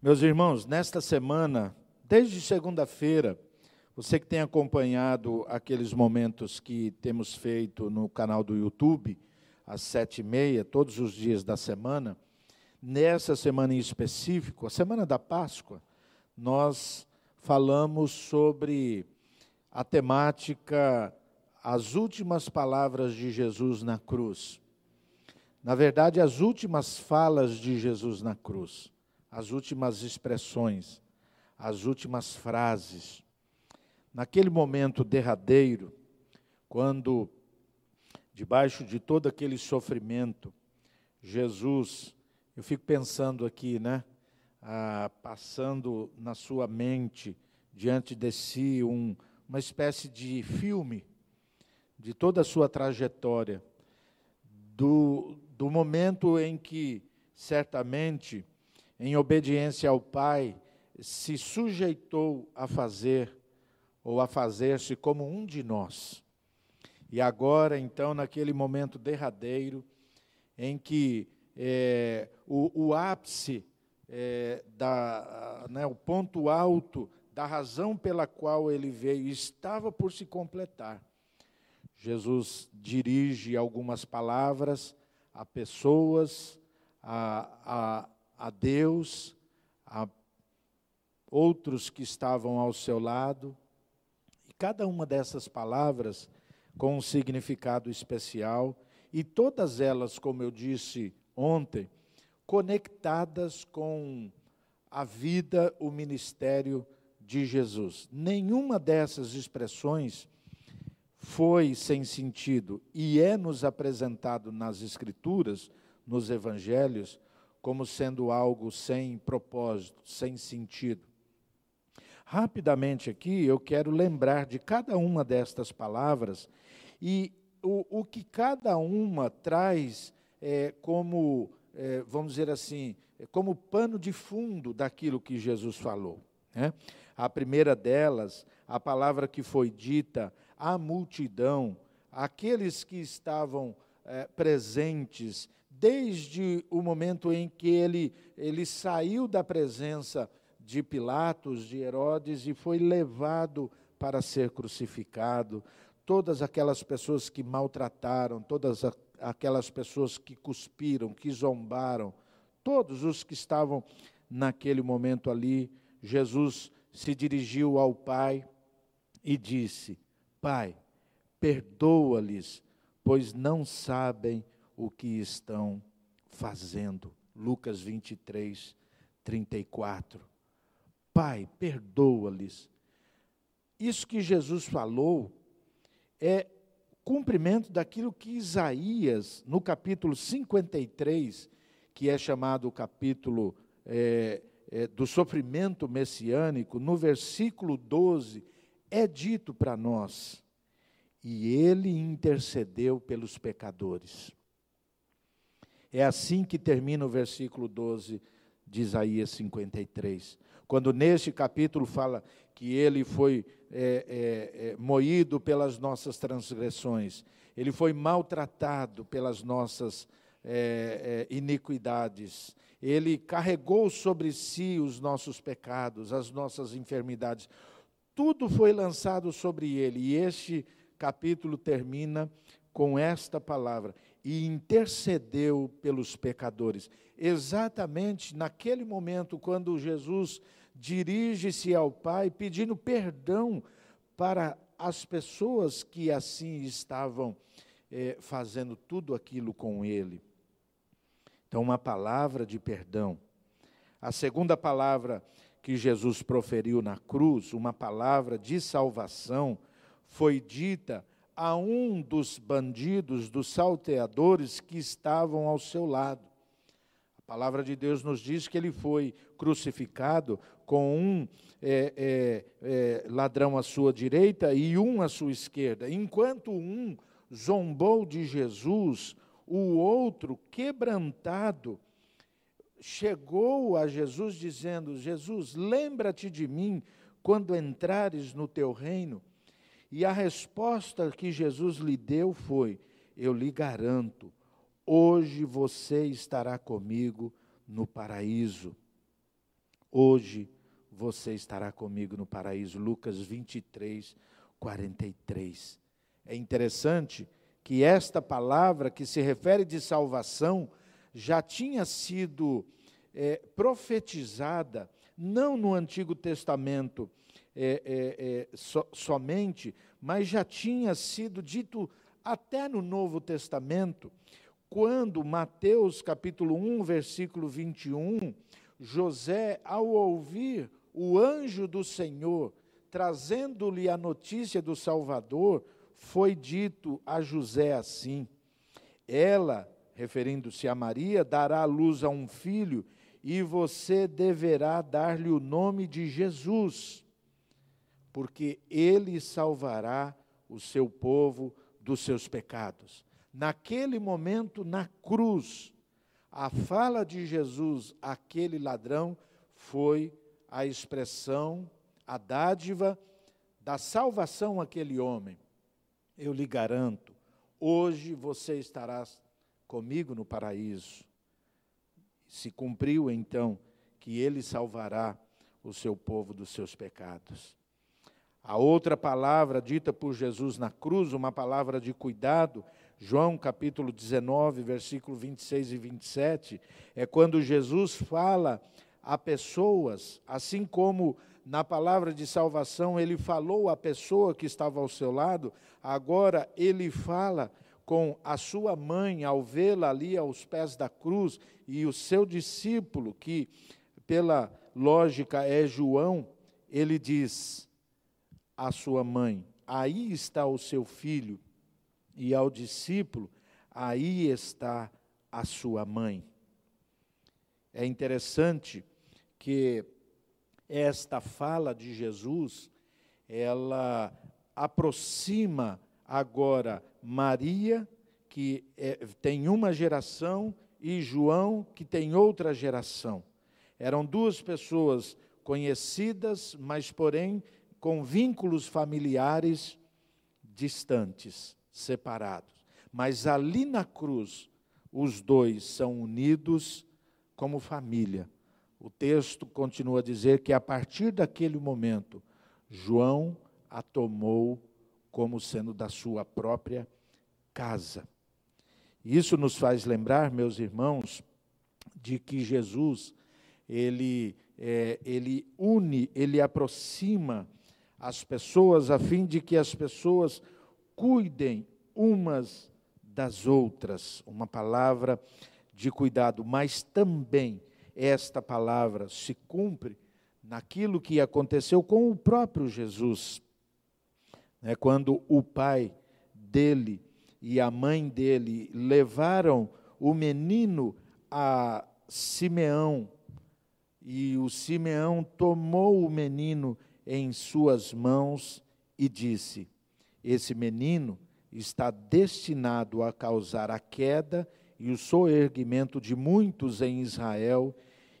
Meus irmãos, nesta semana, desde segunda-feira, você que tem acompanhado aqueles momentos que temos feito no canal do YouTube, às sete e meia, todos os dias da semana, nessa semana em específico, a semana da Páscoa, nós falamos sobre a temática as últimas palavras de Jesus na cruz. Na verdade, as últimas falas de Jesus na cruz, as últimas expressões, as últimas frases. Naquele momento derradeiro, quando, debaixo de todo aquele sofrimento, Jesus, eu fico pensando aqui, né? Ah, passando na sua mente, diante de si, um, uma espécie de filme de toda a sua trajetória, do, do momento em que, certamente, em obediência ao Pai, se sujeitou a fazer ou a fazer-se como um de nós. E agora, então, naquele momento derradeiro, em que é, o, o, ápice, é, da, né, o ponto alto da razão pela qual ele veio estava por se completar. Jesus dirige algumas palavras a pessoas, a, a, a Deus, a outros que estavam ao seu lado, e cada uma dessas palavras com um significado especial, e todas elas, como eu disse ontem, conectadas com a vida, o ministério de Jesus. Nenhuma dessas expressões foi sem sentido. E é nos apresentado nas Escrituras, nos Evangelhos, como sendo algo sem propósito, sem sentido. Rapidamente aqui, eu quero lembrar de cada uma destas palavras e o, o que cada uma traz é, como, é, vamos dizer assim, é, como pano de fundo daquilo que Jesus falou. Né? A primeira delas, a palavra que foi dita a multidão, aqueles que estavam é, presentes, desde o momento em que ele, ele saiu da presença de Pilatos, de Herodes, e foi levado para ser crucificado. Todas aquelas pessoas que maltrataram, todas aquelas pessoas que cuspiram, que zombaram, todos os que estavam naquele momento ali, Jesus se dirigiu ao Pai e disse: Pai, perdoa-lhes, pois não sabem o que estão fazendo. Lucas 23, 34. Pai, perdoa-lhes. Isso que Jesus falou é cumprimento daquilo que Isaías, no capítulo 53, que é chamado o capítulo é, é, do sofrimento messiânico, no versículo 12, é dito para nós, e ele intercedeu pelos pecadores. É assim que termina o versículo 12 de Isaías 53. Quando neste capítulo fala que ele foi é, é, é, moído pelas nossas transgressões, ele foi maltratado pelas nossas é, é, iniquidades, ele carregou sobre si os nossos pecados, as nossas enfermidades tudo foi lançado sobre ele. E este capítulo termina com esta palavra: e intercedeu pelos pecadores. Exatamente naquele momento, quando Jesus dirige-se ao Pai pedindo perdão para as pessoas que assim estavam eh, fazendo tudo aquilo com ele. Então, uma palavra de perdão. A segunda palavra que Jesus proferiu na cruz, uma palavra de salvação, foi dita a um dos bandidos, dos salteadores que estavam ao seu lado. A palavra de Deus nos diz que ele foi crucificado com um é, é, é, ladrão à sua direita e um à sua esquerda. Enquanto um zombou de Jesus, o outro, quebrantado, chegou a Jesus dizendo: Jesus, lembra-te de mim quando entrares no teu reino. E a resposta que Jesus lhe deu foi: Eu lhe garanto, hoje você estará comigo no paraíso. hoje você estará comigo no paraíso. Lucas 23, 43. É interessante que esta palavra, que se refere de salvação, já tinha sido é, profetizada, não no Antigo Testamento é, é, é, so, somente, mas já tinha sido dito até no Novo Testamento, quando Mateus capítulo 1, versículo 21, José, ao ouvir o anjo do Senhor trazendo-lhe a notícia do Salvador, foi dito a José assim: Ela, referindo-se a Maria, dará à luz a um filho, e você deverá dar-lhe o nome de Jesus, porque ele salvará o seu povo dos seus pecados. Naquele momento, na cruz, a fala de Jesus àquele ladrão foi a expressão, a dádiva da salvação àquele homem. Eu lhe garanto, hoje você estará comigo no paraíso. Se cumpriu então que ele salvará o seu povo dos seus pecados. A outra palavra dita por Jesus na cruz, uma palavra de cuidado, João capítulo 19, versículo 26 e 27, é quando Jesus fala a pessoas, assim como na palavra de salvação ele falou à pessoa que estava ao seu lado, agora ele fala com a sua mãe ao vê-la ali aos pés da cruz e o seu discípulo, que pela lógica é João, ele diz à sua mãe: Aí está o seu filho, e ao discípulo: Aí está a sua mãe. É interessante que esta fala de Jesus, ela aproxima agora Maria, que é, tem uma geração, e João, que tem outra geração. Eram duas pessoas conhecidas, mas porém com vínculos familiares distantes, separados. Mas ali na cruz, os dois são unidos como família. O texto continua a dizer que a partir daquele momento, João a tomou como sendo da sua própria casa. Isso nos faz lembrar, meus irmãos, de que Jesus, ele, é, ele une, ele aproxima as pessoas a fim de que as pessoas cuidem umas das outras. Uma palavra de cuidado, mas também esta palavra se cumpre naquilo que aconteceu com o próprio Jesus. É quando o pai dele e a mãe dele levaram o menino a Simeão, e o Simeão tomou o menino em suas mãos e disse: Esse menino está destinado a causar a queda e o soerguimento de muitos em Israel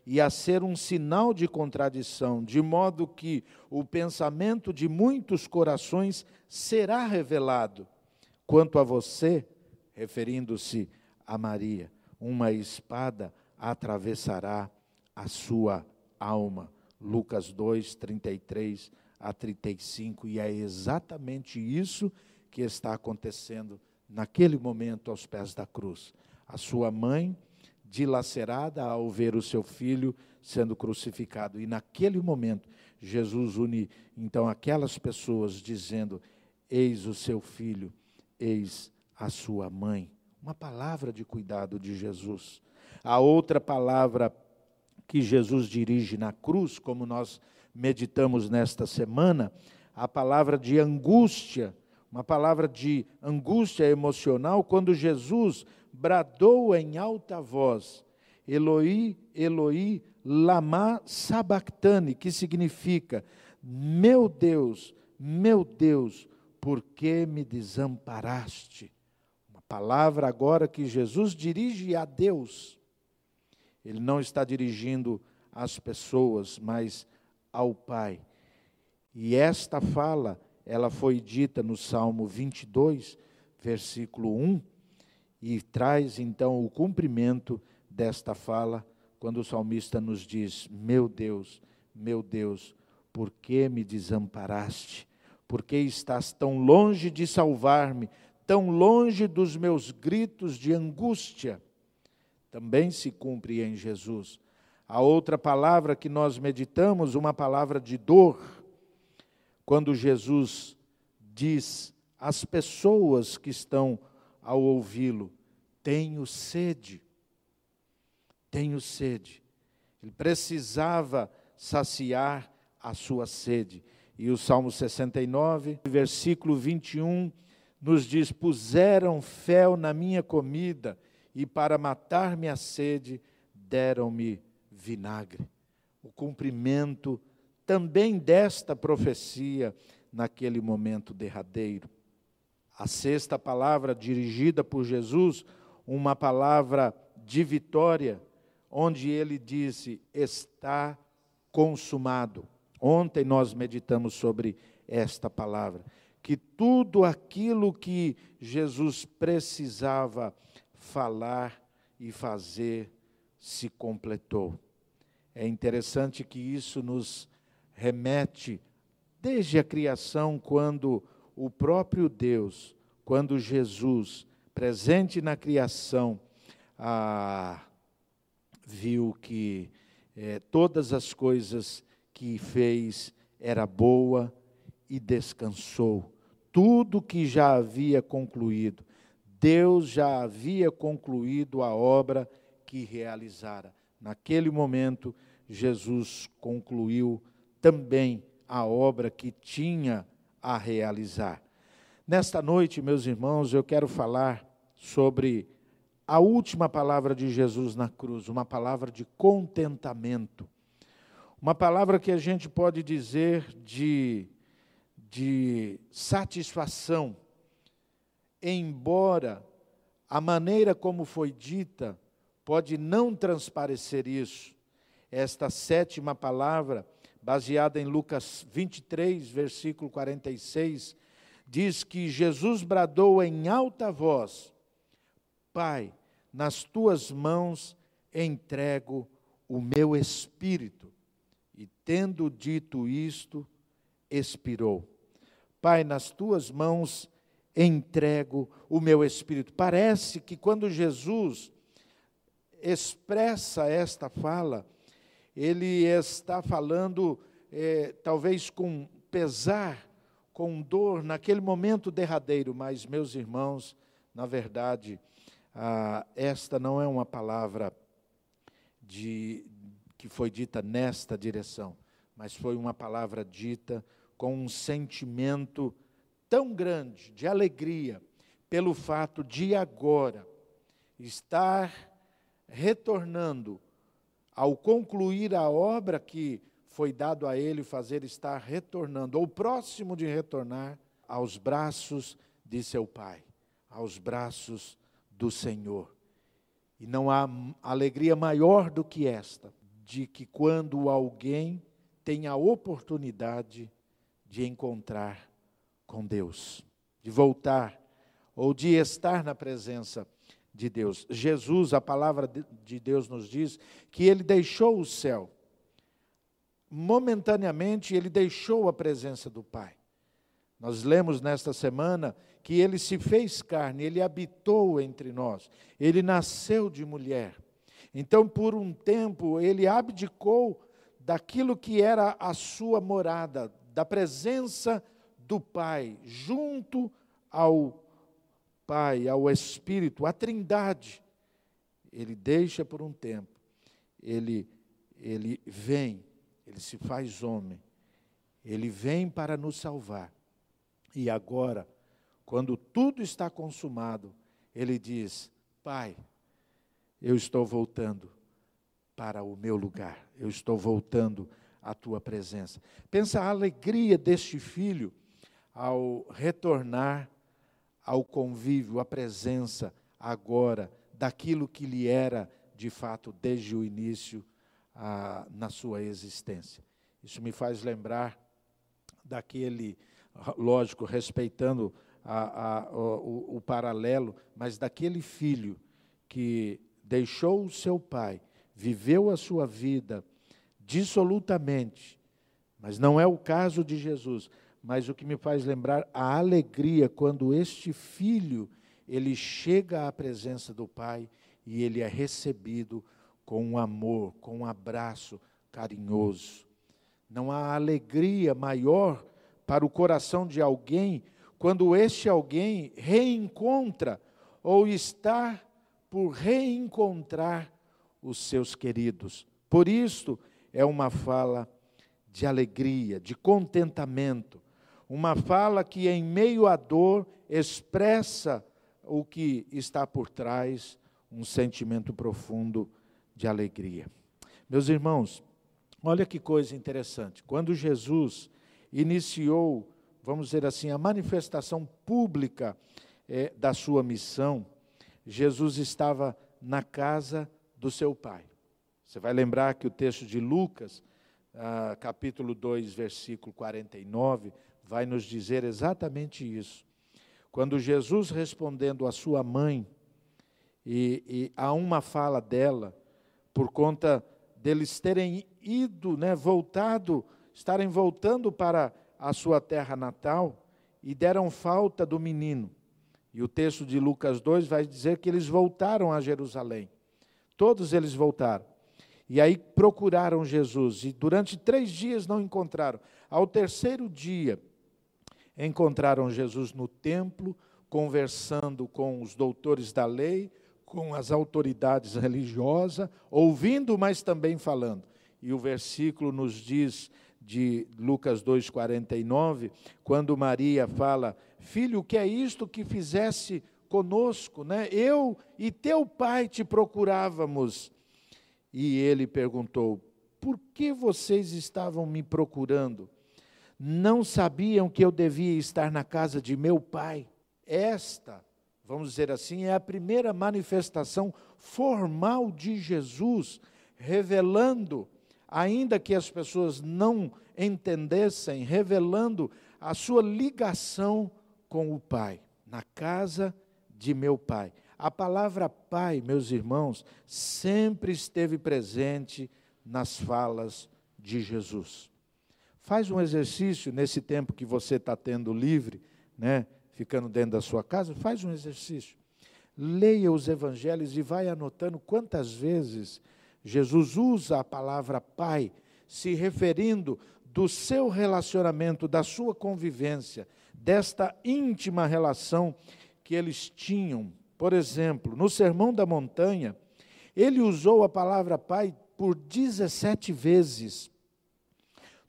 e a ser um sinal de contradição, de modo que o pensamento de muitos corações será revelado. Quanto a você, referindo-se a Maria, uma espada atravessará a sua alma. Lucas 2, 33 a 35, e é exatamente isso que está acontecendo naquele momento aos pés da cruz. A sua mãe dilacerada ao ver o seu filho sendo crucificado. E naquele momento, Jesus une então aquelas pessoas dizendo: Eis o seu filho, eis a sua mãe. Uma palavra de cuidado de Jesus. A outra palavra que Jesus dirige na cruz, como nós meditamos nesta semana, a palavra de angústia, uma palavra de angústia emocional, quando Jesus bradou em alta voz: Eloi, Eloi, lama sabachthani, que significa: Meu Deus, meu Deus, por que me desamparaste? Uma palavra agora que Jesus dirige a Deus. Ele não está dirigindo às pessoas, mas ao Pai. E esta fala, ela foi dita no Salmo 22, versículo 1, e traz então o cumprimento desta fala quando o salmista nos diz: Meu Deus, meu Deus, por que me desamparaste? Por que estás tão longe de salvar-me, tão longe dos meus gritos de angústia? Também se cumpre em Jesus. A outra palavra que nós meditamos, uma palavra de dor, quando Jesus diz às pessoas que estão ao ouvi-lo: Tenho sede, tenho sede. Ele precisava saciar a sua sede. E o Salmo 69, versículo 21, nos diz: Puseram fel na minha comida, e para matar minha sede, deram-me vinagre. O cumprimento também desta profecia naquele momento derradeiro. A sexta palavra dirigida por Jesus, uma palavra de vitória, onde ele disse: Está consumado. Ontem nós meditamos sobre esta palavra, que tudo aquilo que Jesus precisava falar e fazer se completou. É interessante que isso nos remete desde a criação, quando o próprio Deus, quando Jesus, presente na criação, ah, viu que eh, todas as coisas que fez era boa e descansou. Tudo que já havia concluído, Deus já havia concluído a obra que realizara. Naquele momento, Jesus concluiu também a obra que tinha a realizar. Nesta noite, meus irmãos, eu quero falar sobre a última palavra de Jesus na cruz, uma palavra de contentamento. Uma palavra que a gente pode dizer de, de satisfação, embora a maneira como foi dita pode não transparecer isso. Esta sétima palavra baseada em Lucas 23, versículo 46, diz que Jesus bradou em alta voz: Pai, nas tuas mãos entrego o meu espírito. E tendo dito isto, expirou. Pai, nas tuas mãos entrego o meu espírito. Parece que quando Jesus expressa esta fala, ele está falando, é, talvez com pesar, com dor, naquele momento derradeiro, mas, meus irmãos, na verdade, ah, esta não é uma palavra de, que foi dita nesta direção, mas foi uma palavra dita com um sentimento tão grande de alegria pelo fato de agora estar retornando ao concluir a obra que foi dado a ele fazer, estar retornando, ou próximo de retornar, aos braços de seu Pai, aos braços do Senhor. E não há alegria maior do que esta, de que quando alguém tem a oportunidade de encontrar com Deus, de voltar ou de estar na presença de Deus. Jesus, a palavra de Deus nos diz que ele deixou o céu. Momentaneamente ele deixou a presença do Pai. Nós lemos nesta semana que ele se fez carne, ele habitou entre nós, ele nasceu de mulher. Então, por um tempo, ele abdicou daquilo que era a sua morada, da presença do Pai, junto ao Pai, ao Espírito, à Trindade. Ele deixa por um tempo, ele, ele vem, ele se faz homem, ele vem para nos salvar. E agora, quando tudo está consumado, ele diz: Pai, eu estou voltando para o meu lugar, eu estou voltando à tua presença. Pensa a alegria deste filho ao retornar ao convívio, à presença agora daquilo que lhe era de fato desde o início na sua existência. Isso me faz lembrar daquele, lógico, respeitando a, a, o, o paralelo, mas daquele filho que deixou o seu pai, viveu a sua vida dissolutamente, mas não é o caso de Jesus. Mas o que me faz lembrar a alegria quando este filho ele chega à presença do Pai e ele é recebido com um amor, com um abraço carinhoso. Não há alegria maior para o coração de alguém quando este alguém reencontra ou está por reencontrar os seus queridos. Por isso, é uma fala de alegria, de contentamento, uma fala que, em meio à dor, expressa o que está por trás, um sentimento profundo de alegria. Meus irmãos, olha que coisa interessante. Quando Jesus iniciou, vamos dizer assim, a manifestação pública é, da sua missão, Jesus estava na casa do seu pai. Você vai lembrar que o texto de Lucas, ah, capítulo 2, versículo 49, vai nos dizer exatamente isso. Quando Jesus respondendo à sua mãe, e, e há uma fala dela, por conta deles terem ido, né, voltado, estarem voltando para a sua terra natal e deram falta do menino. E o texto de Lucas 2 vai dizer que eles voltaram a Jerusalém. Todos eles voltaram. E aí procuraram Jesus, e durante três dias não encontraram. Ao terceiro dia, encontraram Jesus no templo, conversando com os doutores da lei, com as autoridades religiosas, ouvindo, mas também falando. E o versículo nos diz de Lucas 2:49, quando Maria fala: "Filho, o que é isto que fizesse conosco, né? Eu e teu pai te procurávamos." E ele perguntou: "Por que vocês estavam me procurando?" não sabiam que eu devia estar na casa de meu pai. Esta, vamos dizer assim, é a primeira manifestação formal de Jesus, revelando, ainda que as pessoas não entendessem, revelando a sua ligação com o Pai, na casa de meu Pai. A palavra Pai, meus irmãos, sempre esteve presente nas falas de Jesus. Faz um exercício nesse tempo que você está tendo livre, né, ficando dentro da sua casa, faz um exercício. Leia os evangelhos e vai anotando quantas vezes Jesus usa a palavra Pai, se referindo do seu relacionamento, da sua convivência, desta íntima relação que eles tinham. Por exemplo, no Sermão da Montanha, ele usou a palavra Pai por 17 vezes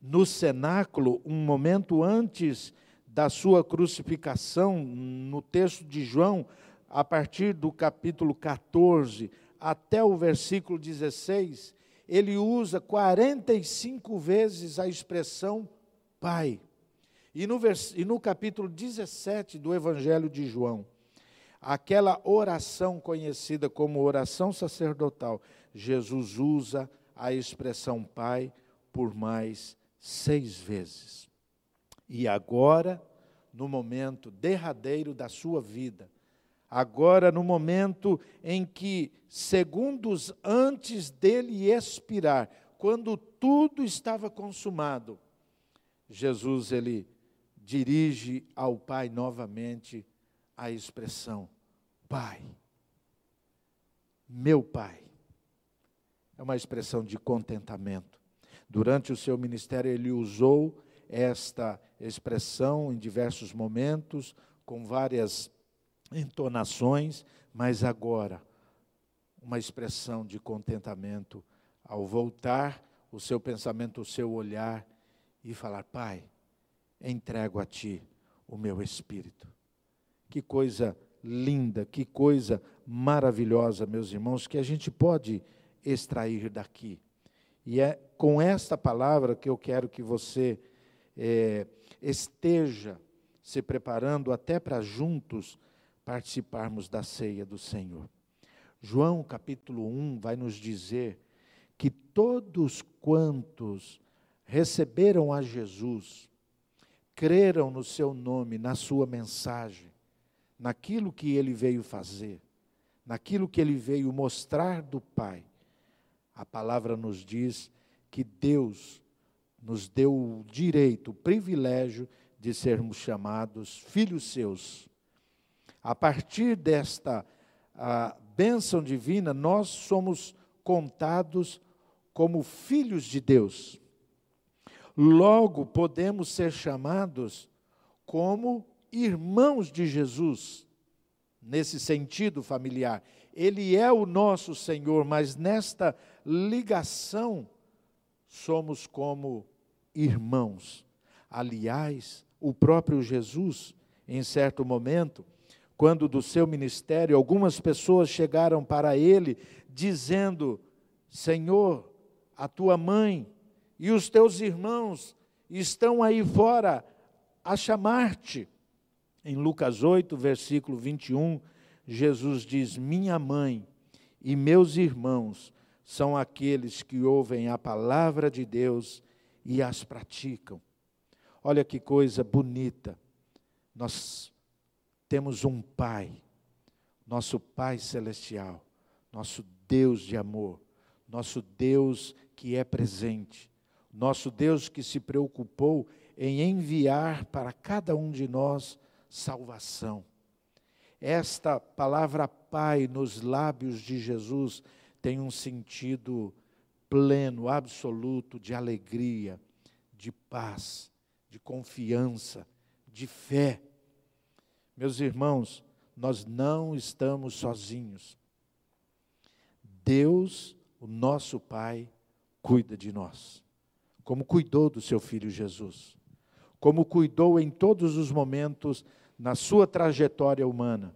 no cenáculo, um momento antes da sua crucificação, no texto de João, a partir do capítulo 14 até o versículo 16, ele usa 45 vezes a expressão Pai. E no, vers... e no capítulo 17 do Evangelho de João, aquela oração conhecida como oração sacerdotal, Jesus usa a expressão Pai por mais seis vezes. E agora, no momento derradeiro da sua vida, agora no momento em que, segundos antes dele expirar, quando tudo estava consumado, Jesus ele dirige ao Pai novamente a expressão Pai. Meu Pai. É uma expressão de contentamento. Durante o seu ministério, ele usou esta expressão em diversos momentos, com várias entonações, mas agora, uma expressão de contentamento ao voltar o seu pensamento, o seu olhar e falar: Pai, entrego a Ti o meu espírito. Que coisa linda, que coisa maravilhosa, meus irmãos, que a gente pode extrair daqui. E é com esta palavra que eu quero que você é, esteja se preparando até para juntos participarmos da ceia do Senhor. João capítulo 1 vai nos dizer que todos quantos receberam a Jesus, creram no seu nome, na sua mensagem, naquilo que ele veio fazer, naquilo que ele veio mostrar do Pai, A palavra nos diz que Deus nos deu o direito, o privilégio de sermos chamados filhos seus. A partir desta a bênção divina, nós somos contados como filhos de Deus. Logo, podemos ser chamados como irmãos de Jesus, nesse sentido familiar. Ele é o nosso Senhor, mas nesta ligação, somos como irmãos. Aliás, o próprio Jesus, em certo momento, quando do seu ministério, algumas pessoas chegaram para ele dizendo: Senhor, a tua mãe e os teus irmãos estão aí fora a chamar-te. Em Lucas 8, versículo 21, Jesus diz: Minha mãe e meus irmãos são aqueles que ouvem a palavra de Deus e as praticam. Olha que coisa bonita. Nós temos um Pai, nosso Pai Celestial, nosso Deus de amor, nosso Deus que é presente, nosso Deus que se preocupou em enviar para cada um de nós salvação. Esta palavra Pai nos lábios de Jesus tem um sentido pleno, absoluto de alegria, de paz, de confiança, de fé. Meus irmãos, nós não estamos sozinhos. Deus, o nosso Pai, cuida de nós, como cuidou do seu filho Jesus, como cuidou em todos os momentos na sua trajetória humana,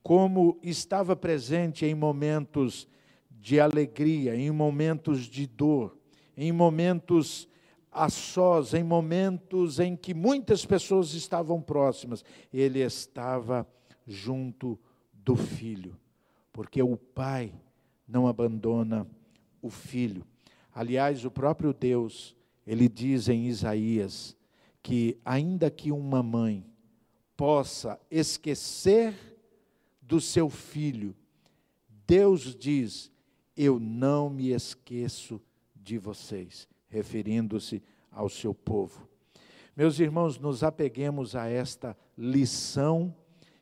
como estava presente em momentos de alegria, em momentos de dor, em momentos a sós, em momentos em que muitas pessoas estavam próximas, ele estava junto do filho, porque o pai não abandona o filho. Aliás, o próprio Deus, ele diz em Isaías que ainda que uma mãe possa esquecer do seu filho, Deus diz eu não me esqueço de vocês, referindo-se ao seu povo. Meus irmãos, nos apeguemos a esta lição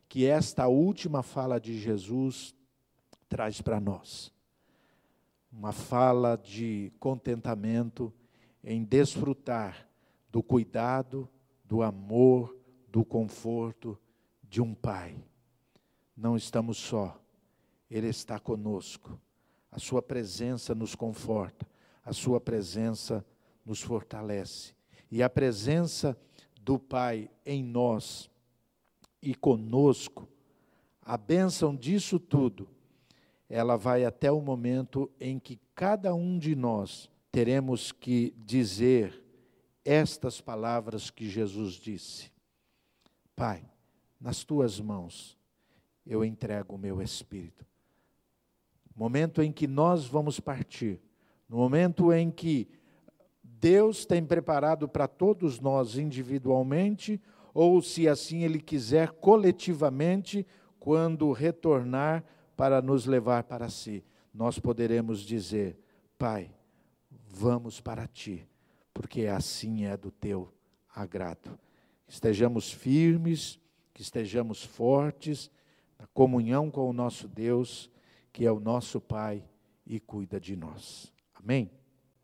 que esta última fala de Jesus traz para nós. Uma fala de contentamento em desfrutar do cuidado, do amor, do conforto de um pai. Não estamos só, Ele está conosco a Sua presença nos conforta, a Sua presença nos fortalece. E a presença do Pai em nós e conosco, a bênção disso tudo, ela vai até o momento em que cada um de nós teremos que dizer estas palavras que Jesus disse: Pai, nas tuas mãos eu entrego o meu espírito momento em que nós vamos partir, no momento em que Deus tem preparado para todos nós individualmente, ou se assim Ele quiser, coletivamente, quando retornar para nos levar para si, nós poderemos dizer: Pai, vamos para ti, porque assim é do teu agrado. Estejamos firmes, que estejamos fortes na comunhão com o nosso Deus que é o nosso Pai e cuida de nós. Amém?